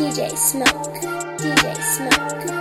DJ Smoke. DJ Smoke.